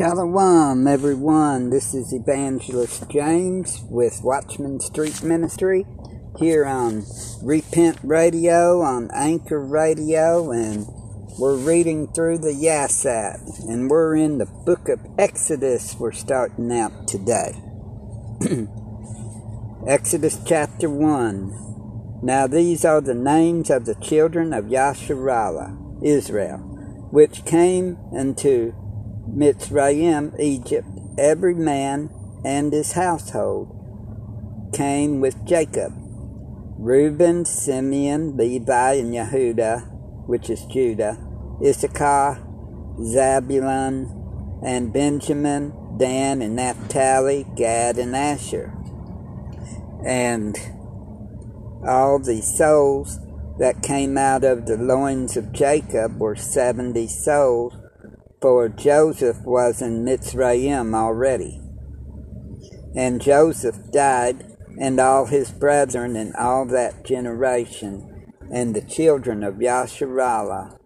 Shalom, everyone. This is Evangelist James with Watchman Street Ministry here on Repent Radio, on Anchor Radio, and we're reading through the Yasat, and we're in the book of Exodus. We're starting out today. Exodus chapter 1. Now these are the names of the children of Yasharallah, Israel, which came into Mitzrayim, Egypt, every man and his household came with Jacob. Reuben, Simeon, Levi, and Yehuda, which is Judah, Issachar, Zabulon, and Benjamin, Dan, and Naphtali, Gad, and Asher. And all the souls that came out of the loins of Jacob were seventy souls for Joseph was in Mitzrayim already. And Joseph died, and all his brethren, and all that generation, and the children of Yasharallah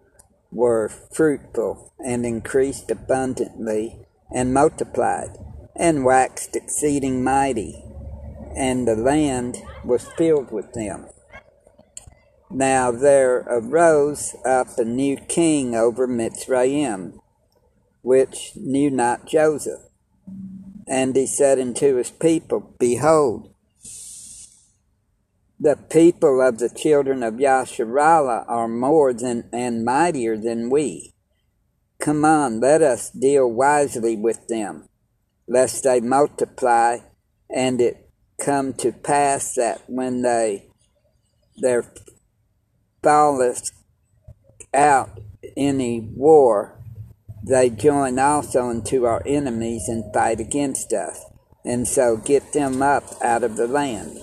were fruitful, and increased abundantly, and multiplied, and waxed exceeding mighty, and the land was filled with them. Now there arose up a new king over Mitzrayim, which knew not Joseph. And he said unto his people, Behold, the people of the children of Yasharallah are more than and mightier than we. Come on, let us deal wisely with them, lest they multiply, and it come to pass that when they there falleth out any war, they join also unto our enemies and fight against us, and so get them up out of the land.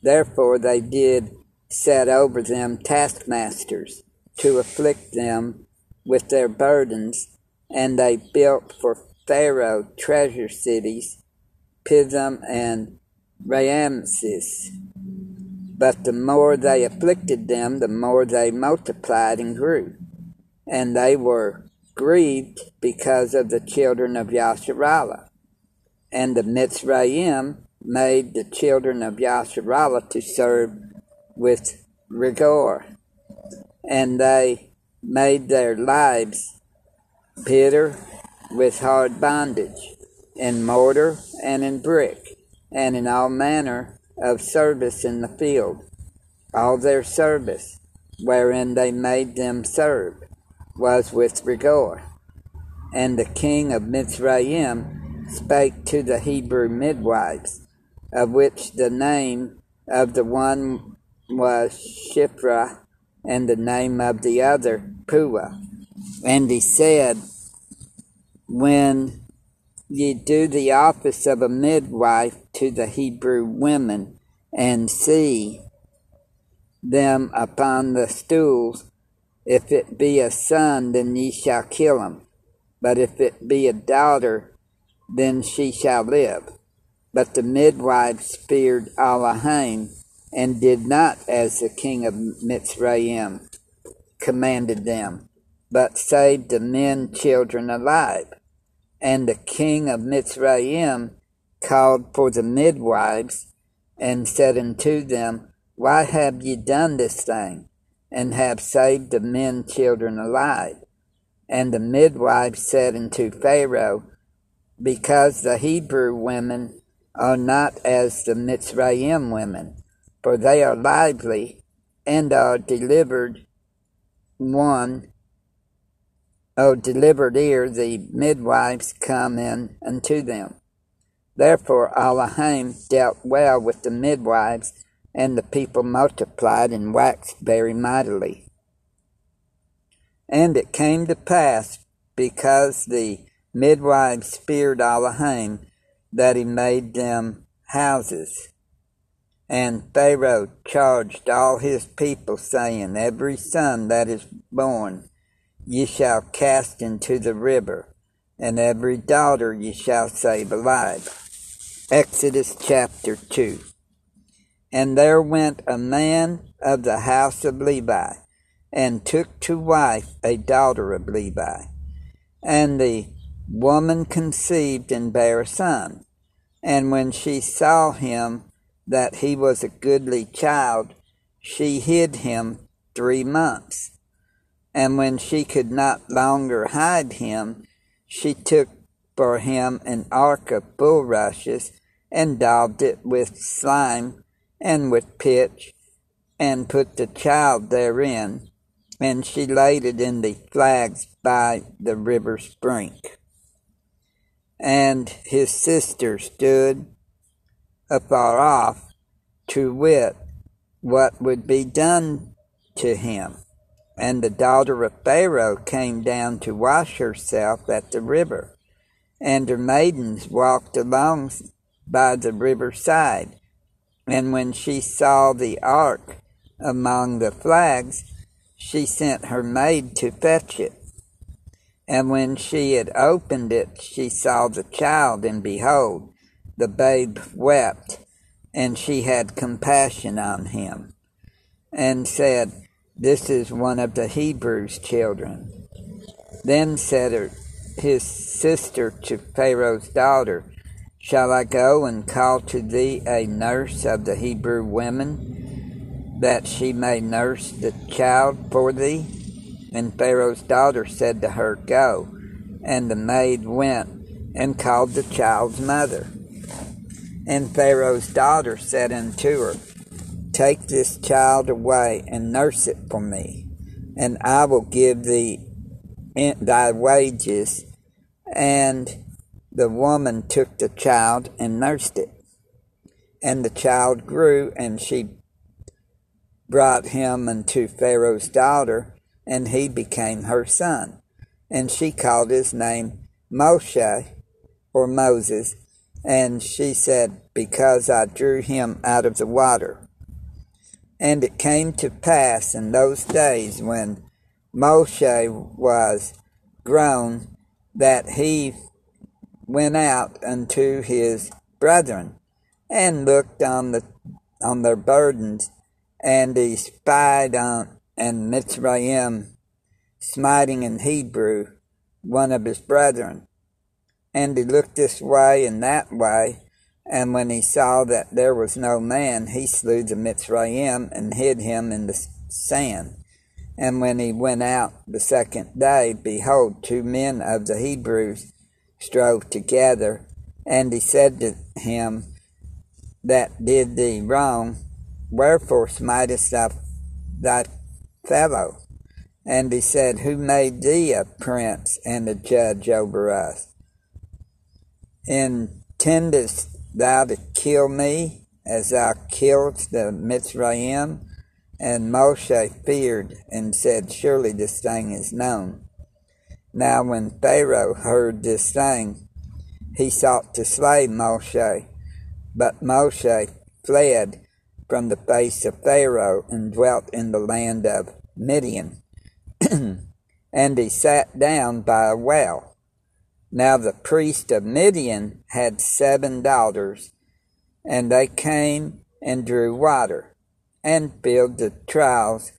Therefore they did set over them taskmasters to afflict them with their burdens, and they built for Pharaoh treasure cities, Pithom and Raamses. But the more they afflicted them, the more they multiplied and grew and they were grieved because of the children of Yasharallah. And the Mitzrayim made the children of Yasharallah to serve with rigor, and they made their lives bitter with hard bondage, in mortar and in brick, and in all manner of service in the field, all their service, wherein they made them serve was with rigor. And the king of Mitzrayim spake to the Hebrew midwives, of which the name of the one was Shiphrah, and the name of the other Puah. And he said, When ye do the office of a midwife to the Hebrew women, and see them upon the stools, if it be a son, then ye shall kill him. But if it be a daughter, then she shall live. But the midwives feared Allahim, and did not as the king of Mitzrayim commanded them, but saved the men children alive. And the king of Mitzrayim called for the midwives, and said unto them, Why have ye done this thing? And have saved the men children alive. And the midwife said unto Pharaoh, Because the Hebrew women are not as the Mitzrayim women, for they are lively and are delivered one O delivered ear the midwives come in unto them. Therefore Allahim dealt well with the midwives and the people multiplied and waxed very mightily. And it came to pass, because the midwives feared Allahim, that he made them houses. And Pharaoh charged all his people, saying, Every son that is born ye shall cast into the river, and every daughter ye shall save alive. Exodus chapter 2. And there went a man of the house of Levi, and took to wife a daughter of Levi. And the Woman conceived and bare a son. And when she saw him that he was a goodly child, she hid him three months. And when she could not longer hide him, she took for him an ark of bulrushes and daubed it with slime and with pitch and put the child therein. And she laid it in the flags by the river's brink. And his sister stood afar off to wit what would be done to him. And the daughter of Pharaoh came down to wash herself at the river, and her maidens walked along by the river side. And when she saw the ark among the flags, she sent her maid to fetch it. And when she had opened it, she saw the child, and behold, the babe wept, and she had compassion on him, and said, This is one of the Hebrews' children. Then said her, his sister to Pharaoh's daughter, Shall I go and call to thee a nurse of the Hebrew women, that she may nurse the child for thee? And Pharaoh's daughter said to her, Go. And the maid went and called the child's mother. And Pharaoh's daughter said unto her, Take this child away and nurse it for me, and I will give thee thy wages. And the woman took the child and nursed it. And the child grew, and she brought him unto Pharaoh's daughter, and he became her son. And she called his name Moshe, or Moses, and she said, Because I drew him out of the water. And it came to pass in those days when Moshe was grown that he went out unto his brethren and looked on the on their burdens, and he spied on and Mitzrayim smiting in Hebrew one of his brethren. And he looked this way and that way, and when he saw that there was no man, he slew the Mitzrayim and hid him in the sand. And when he went out the second day, behold, two men of the Hebrews strove together, and he said to him that did thee wrong, Wherefore smitest thou thy fellow? And he said, Who made thee a prince and a judge over us? Intendest thou to kill me as thou killedst the Mitzrayim? And Moshe feared and said, Surely this thing is known. Now when Pharaoh heard this thing, he sought to slay Moshe, but Moshe fled from the face of Pharaoh and dwelt in the land of Midian. and he sat down by a well. Now the priest of Midian had seven daughters, and they came and drew water, and filled the troughs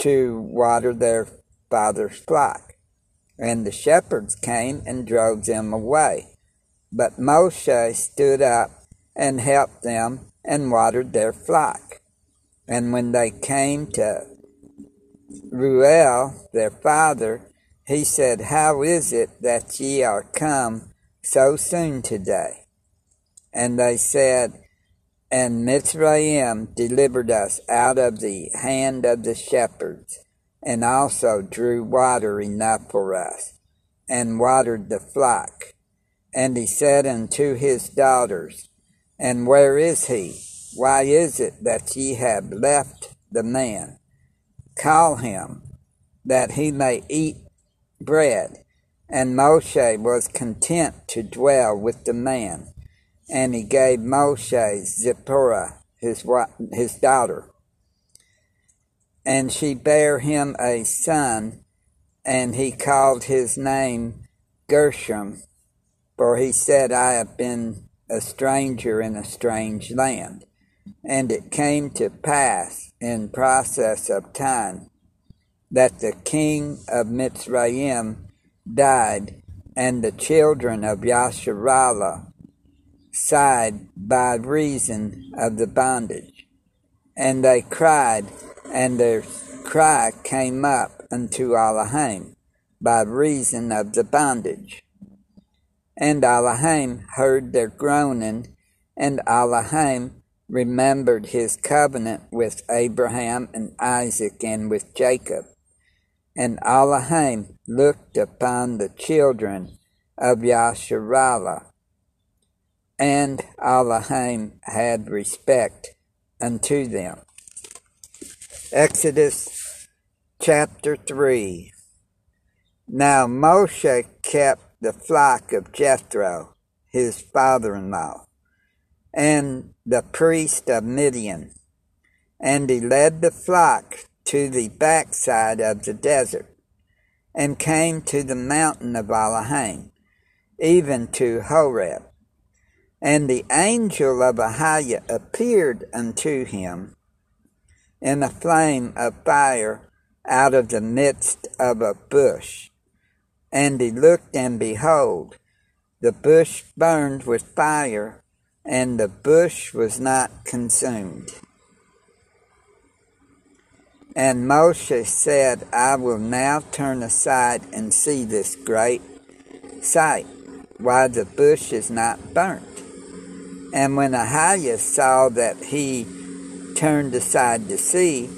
to water their father's flock. And the shepherds came and drove them away. But Moshe stood up and helped them and watered their flock. And when they came to Ruel, their father, he said, How is it that ye are come so soon today? And they said, And Mitzrayim delivered us out of the hand of the shepherds, and also drew water enough for us, and watered the flock. And he said unto his daughters, And where is he? Why is it that ye have left the man? Call him, that he may eat bread. And Moshe was content to dwell with the man. And he gave Moshe Zipporah, his, his daughter. And she bare him a son, and he called his name Gershom, for he said, I have been a stranger in a strange land. And it came to pass in process of time that the king of Mitzrayim died, and the children of Yasharallah sighed by reason of the bondage. And they cried, and their cry came up unto Elohim by reason of the bondage. And Elohim heard their groaning, and Elohim remembered his covenant with Abraham and Isaac and with Jacob. And Elohim looked upon the children of Yasharallah, and Elohim had respect unto them. Exodus chapter 3 Now Moshe kept the flock of Jethro, his father in law, and the priest of Midian. And he led the flock to the backside of the desert, and came to the mountain of Elohim, even to Horeb. And the angel of Ahiah appeared unto him in a flame of fire out of the midst of a bush. And he looked, and behold, the bush burned with fire, and the bush was not consumed. And Moshe said, I will now turn aside and see this great sight, why the bush is not burnt. And when Ahiah saw that he turned aside to see,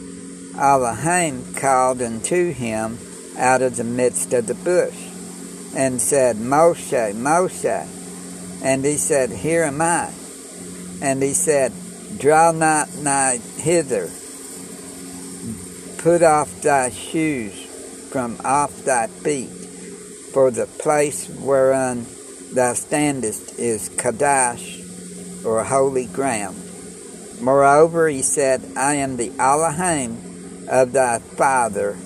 Elohim called unto him out of the midst of the bush, and said, Moshe, Moshe. And he said, Here am I. And he said, Draw not nigh hither. Put off thy shoes from off thy feet, for the place whereon thou standest is Kadesh, or holy ground. Moreover, he said, I am the Elohim of thy father,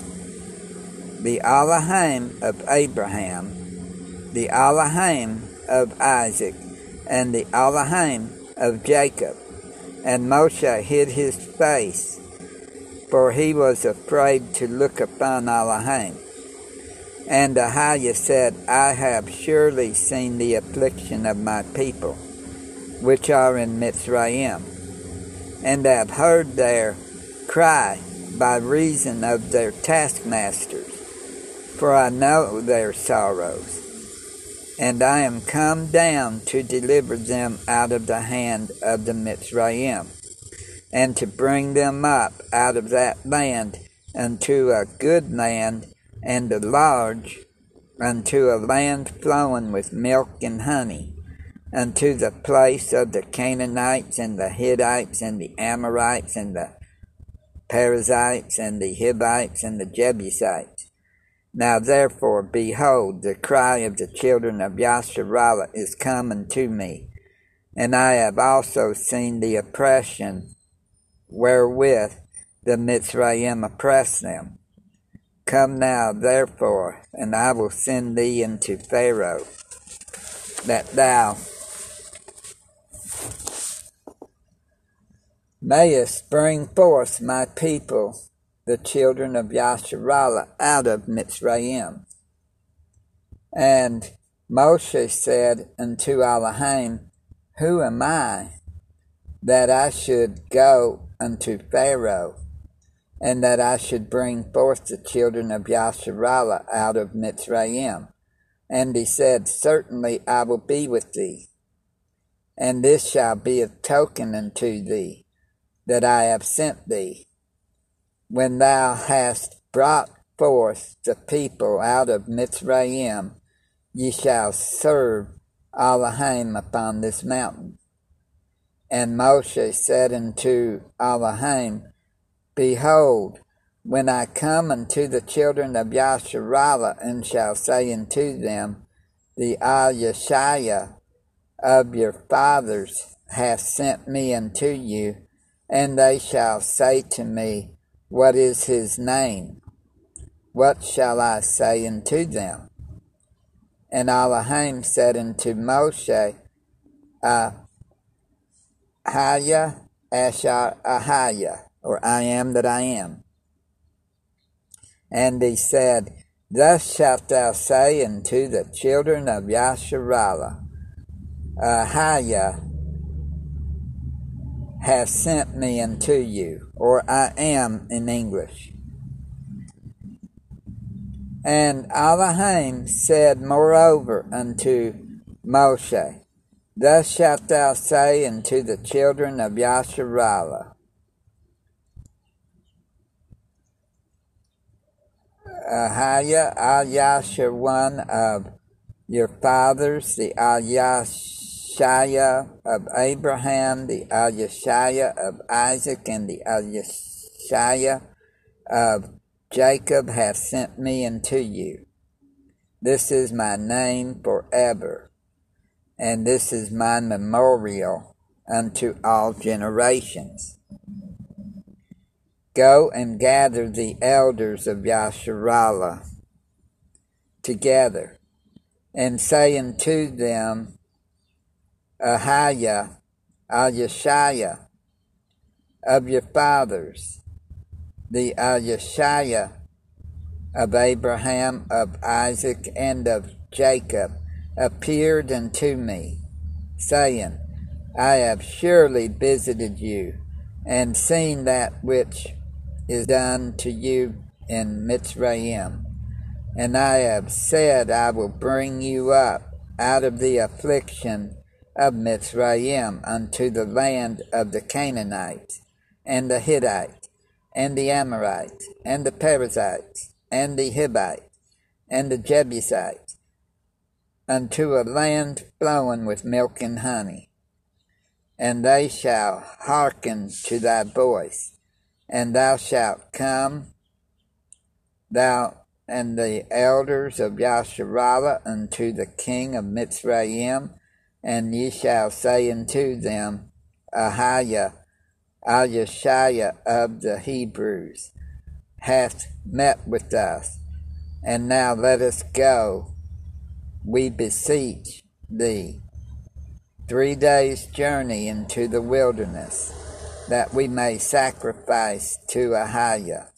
the Elohim of Abraham, the Elohim of Isaac, and the Elohim of Jacob. And Moshe hid his face, for he was afraid to look upon Elohim. And Ahiah said, I have surely seen the affliction of my people, which are in Mitzrayim, and have heard their cry by reason of their taskmasters, for I know their sorrows. And I am come down to deliver them out of the hand of the Mitzrayim, and to bring them up out of that land unto a good land and a large, unto a land flowing with milk and honey, unto the place of the Canaanites and the Hittites and the Amorites and the Perizzites and the Hivites and the Jebusites now therefore, behold, the cry of the children of Yasharallah is coming to me, and I have also seen the oppression wherewith the Mitzrayim oppress them. Come now, therefore, and I will send thee into Pharaoh, that thou mayest bring forth my people the children of Yasharallah out of Mitzrayim. And Moshe said unto Elohim, Who am I that I should go unto Pharaoh, and that I should bring forth the children of Yasharallah out of Mitzrayim? And he said, Certainly I will be with thee, and this shall be a token unto thee that I have sent thee when thou hast brought forth the people out of Mitzrayim, ye shall serve Elohim upon this mountain. And Moshe said unto Elohim, Behold, when I come unto the children of Yasharallah, and shall say unto them, The Al of your fathers hath sent me unto you, and they shall say to me, what is his name? What shall I say unto them? And Elohim said unto Moshe, Ahaya Ashar Ahaya, or I am that I am. And he said, Thus shalt thou say unto the children of Yasharallah, Ahiah hath sent me unto you, or I am in English. And Elohim said moreover unto Moshe, Thus shalt thou say unto the children of Yasharallah, Ahiah Al one of your fathers, the Al of Abraham, the Al of Isaac, and the Al of Jacob hath sent me unto you. This is my name forever, and this is my memorial unto all generations. Go and gather the elders of Yasharallah together, and say unto them, Ahiah, Al of your fathers, the Al of Abraham, of Isaac, and of Jacob, appeared unto me, saying, I have surely visited you, and seen that which is done to you in Mitzrayim. And I have said, I will bring you up out of the affliction of Mitzrayim unto the land of the Canaanites, and the Hittites, and the Amorites, and the Perizzites, and the Hivites, and the Jebusites, unto a land flowing with milk and honey. And they shall hearken to thy voice and thou shalt come, thou and the elders of Yasharallah unto the king of Mitzrayim, and ye shall say unto them, Ahiah, Yeshaya of the Hebrews, hath met with us, and now let us go, we beseech thee, three days' journey into the wilderness that we may sacrifice to Ahiah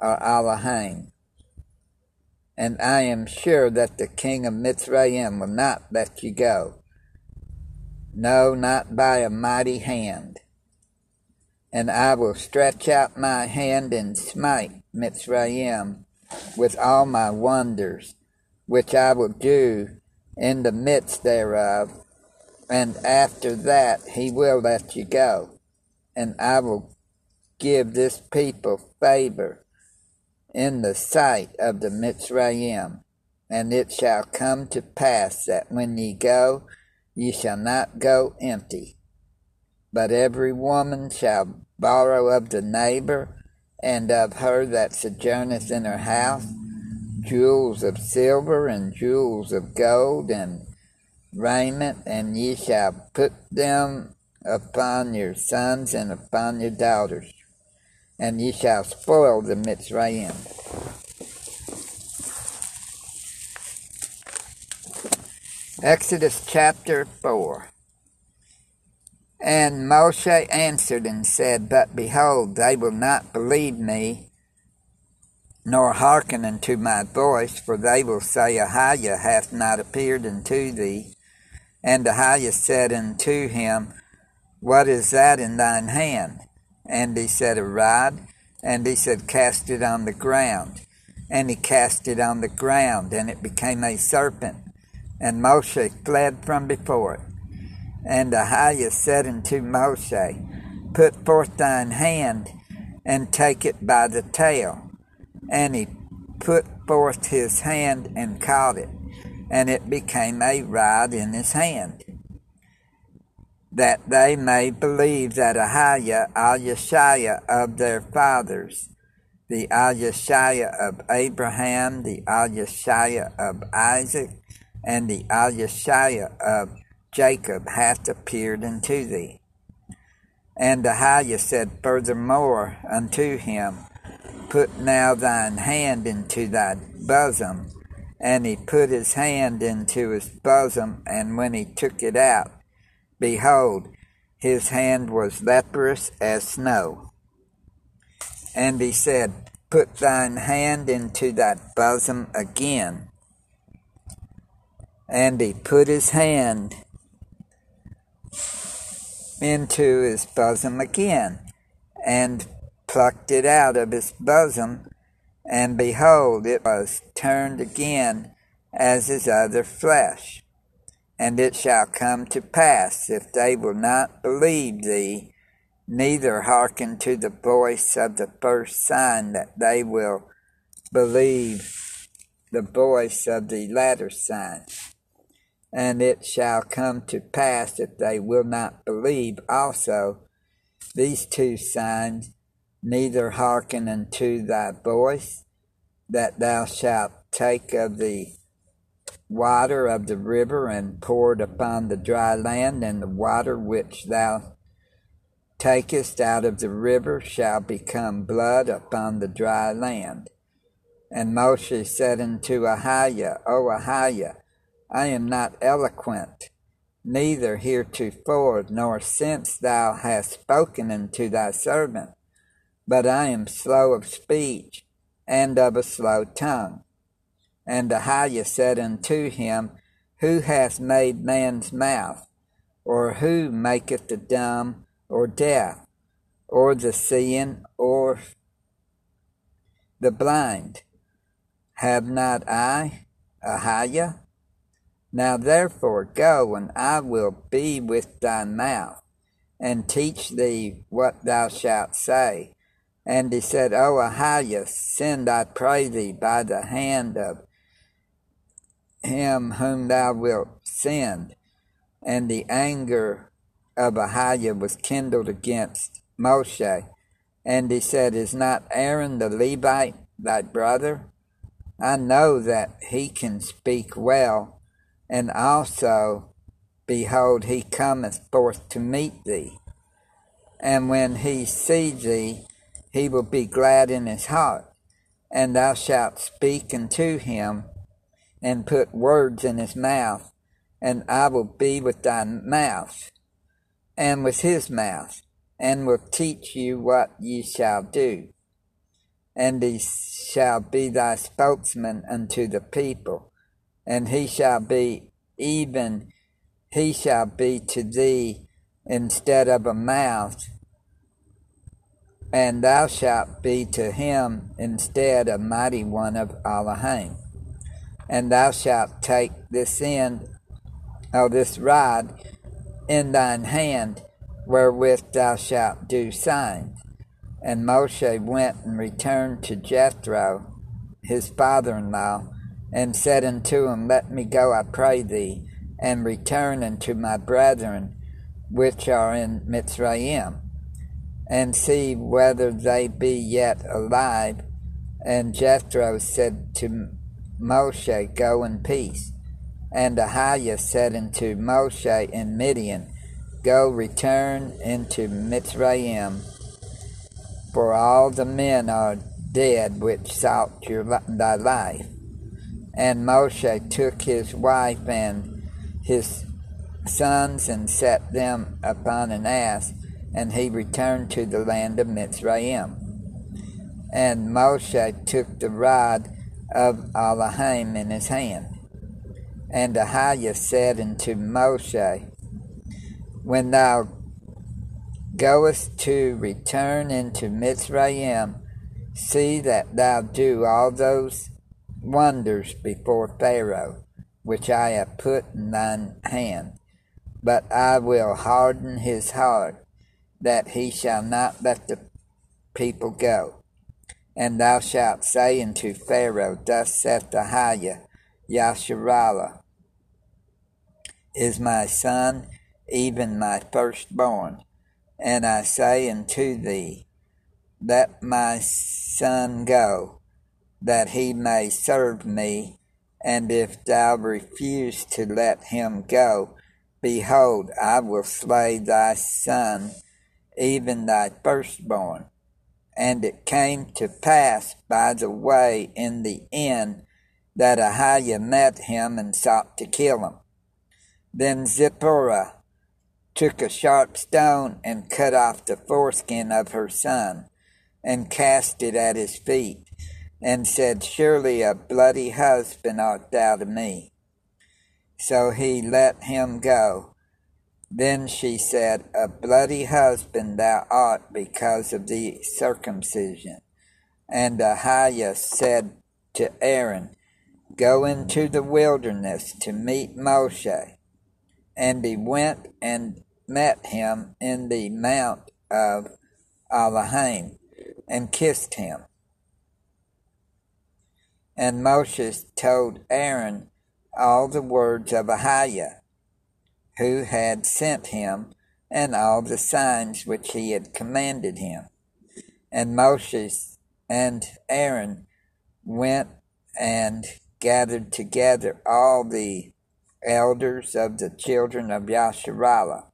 or Elohim. And I am sure that the king of Mitzrayim will not let you go. No, not by a mighty hand. And I will stretch out my hand and smite Mitzrayim with all my wonders, which I will do in the midst thereof. And after that he will let you go and I will give this people favor in the sight of the Mitzrayim. And it shall come to pass that when ye go, ye shall not go empty. But every woman shall borrow of the neighbor and of her that sojourneth in her house jewels of silver and jewels of gold and raiment, and ye shall put them upon your sons and upon your daughters, and ye shall spoil the Mitzrayim. Exodus chapter 4 And Moshe answered and said, But behold, they will not believe me, nor hearken unto my voice, for they will say, Ahiah hath not appeared unto thee. And Ahiah said unto him, what is that in thine hand? And he said, A rod. And he said, Cast it on the ground. And he cast it on the ground, and it became a serpent. And Moshe fled from before it. And Ahiah said unto Moshe, Put forth thine hand, and take it by the tail. And he put forth his hand and caught it, and it became a rod in his hand that they may believe that Ahiah al of their fathers, the al of Abraham, the al of Isaac, and the al of Jacob hath appeared unto thee. And Ahiah said furthermore unto him, Put now thine hand into thy bosom. And he put his hand into his bosom, and when he took it out, Behold, his hand was leprous as snow. And he said, put thine hand into thy bosom again. And he put his hand into his bosom again, and plucked it out of his bosom, and behold, it was turned again as his other flesh. And it shall come to pass, if they will not believe thee, neither hearken to the voice of the first sign, that they will believe the voice of the latter sign. And it shall come to pass, if they will not believe also these two signs, neither hearken unto thy voice, that thou shalt take of the water of the river and pour it upon the dry land, and the water which thou takest out of the river shall become blood upon the dry land. And Moshe said unto Ahiah, O Ahiah, I am not eloquent, neither heretofore nor since thou hast spoken unto thy servant, but I am slow of speech and of a slow tongue. And Ahiah said unto him, Who hath made man's mouth? Or who maketh the dumb or deaf, or the seeing, or the blind? Have not I, Ahiah? Now therefore go, and I will be with thy mouth, and teach thee what thou shalt say. And he said, O Ahiah, send, I pray thee, by the hand of him whom thou wilt send. And the anger of Ahiah was kindled against Moshe. And he said, Is not Aaron the Levite thy brother? I know that he can speak well, and also, behold, he cometh forth to meet thee. And when he see thee, he will be glad in his heart, and thou shalt speak unto him, and put words in his mouth, and I will be with thy mouth and with his mouth, and will teach you what ye shall do. And he shall be thy spokesman unto the people, and he shall be even, he shall be to thee instead of a mouth, and thou shalt be to him instead a mighty one of Elohim. And thou shalt take this end, or this rod, in thine hand, wherewith thou shalt do signs. And Moshe went and returned to Jethro, his father in law, and said unto him, Let me go, I pray thee, and return unto my brethren which are in Mitzrayim, and see whether they be yet alive. And Jethro said to Moshe, Go in peace. And Ahiah said unto Moshe in Midian, Go return into Mitzrayim, for all the men are dead which sought your, thy life. And Moshe took his wife and his sons and set them upon an ass, and he returned to the land of Mitzrayim. And Moshe took the rod of Elohim in his hand. And Ahiah said unto Moshe, When thou goest to return into Mitzrayim, see that thou do all those wonders before Pharaoh, which I have put in thine hand. But I will harden his heart, that he shall not let the people go. And thou shalt say unto Pharaoh, Thus saith the Ahiah, Yasharallah is my son, even my firstborn. And I say unto thee, Let my son go, that he may serve me. And if thou refuse to let him go, behold, I will slay thy son, even thy firstborn. And it came to pass by the way in the end that Ahiah met him and sought to kill him. Then Zipporah took a sharp stone and cut off the foreskin of her son, and cast it at his feet, and said, Surely a bloody husband art thou to me. So he let him go. Then she said, A bloody husband thou art because of the circumcision. And Ahiah said to Aaron, Go into the wilderness to meet Moshe. And he went and met him in the mount of Elohim and kissed him. And Moses told Aaron all the words of Ahiah, who had sent him, and all the signs which he had commanded him. And Moses and Aaron went and gathered together all the elders of the children of Yasharallah,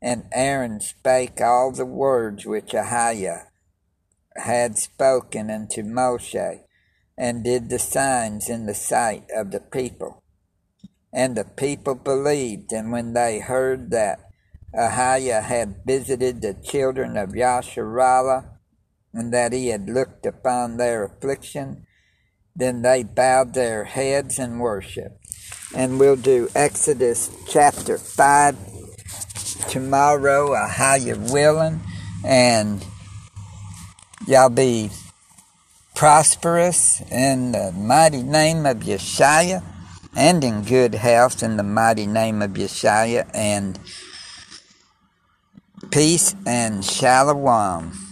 and Aaron spake all the words which Ahiah had spoken unto Moshe, and did the signs in the sight of the people. And the people believed, and when they heard that Ahiah had visited the children of Yasharallah, and that he had looked upon their affliction, then they bowed their heads and worshiped. And we'll do Exodus chapter 5 tomorrow, Ahiah willing, and y'all be prosperous in the mighty name of Yeshua and in good health in the mighty name of Yeshua and peace and shalom.